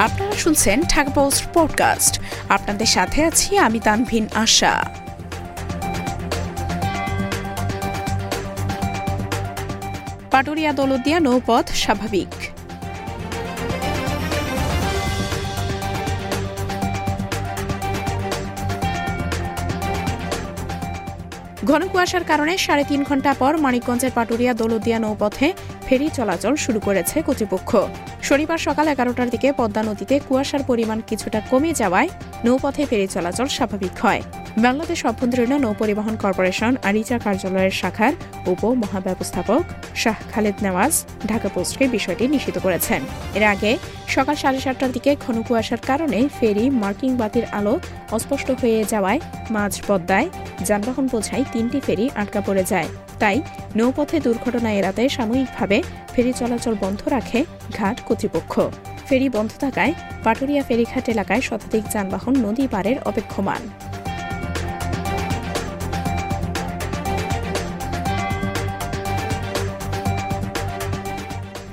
আপনারা শুনছেন Dhaka post podcast. আপনাদের সাথে আছি আমি তানভিন আশা। পাটুরিয়া দলদিয়া নৌপথ স্বাভাবিক। ঘন কুয়াশার কারণে সাড়ে তিন ঘণ্টা পর মানিকগঞ্জের পাটুরিয়া দৌলদিয়া নৌপথে ফেরি চলাচল শুরু করেছে কর্তৃপক্ষ। শনিবার সকাল এগারোটার দিকে পদ্মা নদীতে কুয়াশার পরিমাণ কিছুটা কমে যাওয়ায় নৌপথে ফেরি চলাচল স্বাভাবিক হয়। বাংলাদেশ অভ্যন্তরীণ নৌপরিবহন কর্পোরেশন আরিচা কার্যালয়ের শাখার উপ মহাব্যবস্থাপক শাহ খালেদ নেওয়াজ ঢাকা পোস্টকে বিষয়টি নিশ্চিত করেছেন। এর আগে সকাল সাড়ে সাতটার দিকে ঘন কুয়াশার কারণে ফেরি মার্কিং বাতির আলো অস্পষ্ট হয়ে যাওয়ায় মাঝ পদ্মায় যানবাহন বোঝাই তিনটি ফেরি আটকা পড়ে যায়। তাই নৌপথে দুর্ঘটনা এড়াতে সাময়িকভাবে ফেরি চলাচল বন্ধ রাখে ঘাট কর্তৃপক্ষ। ফেরি বন্ধ থাকায় পাটুরিয়া ফেরিঘাট এলাকায় শতাধিক যানবাহন নদী পারের অপেক্ষমান।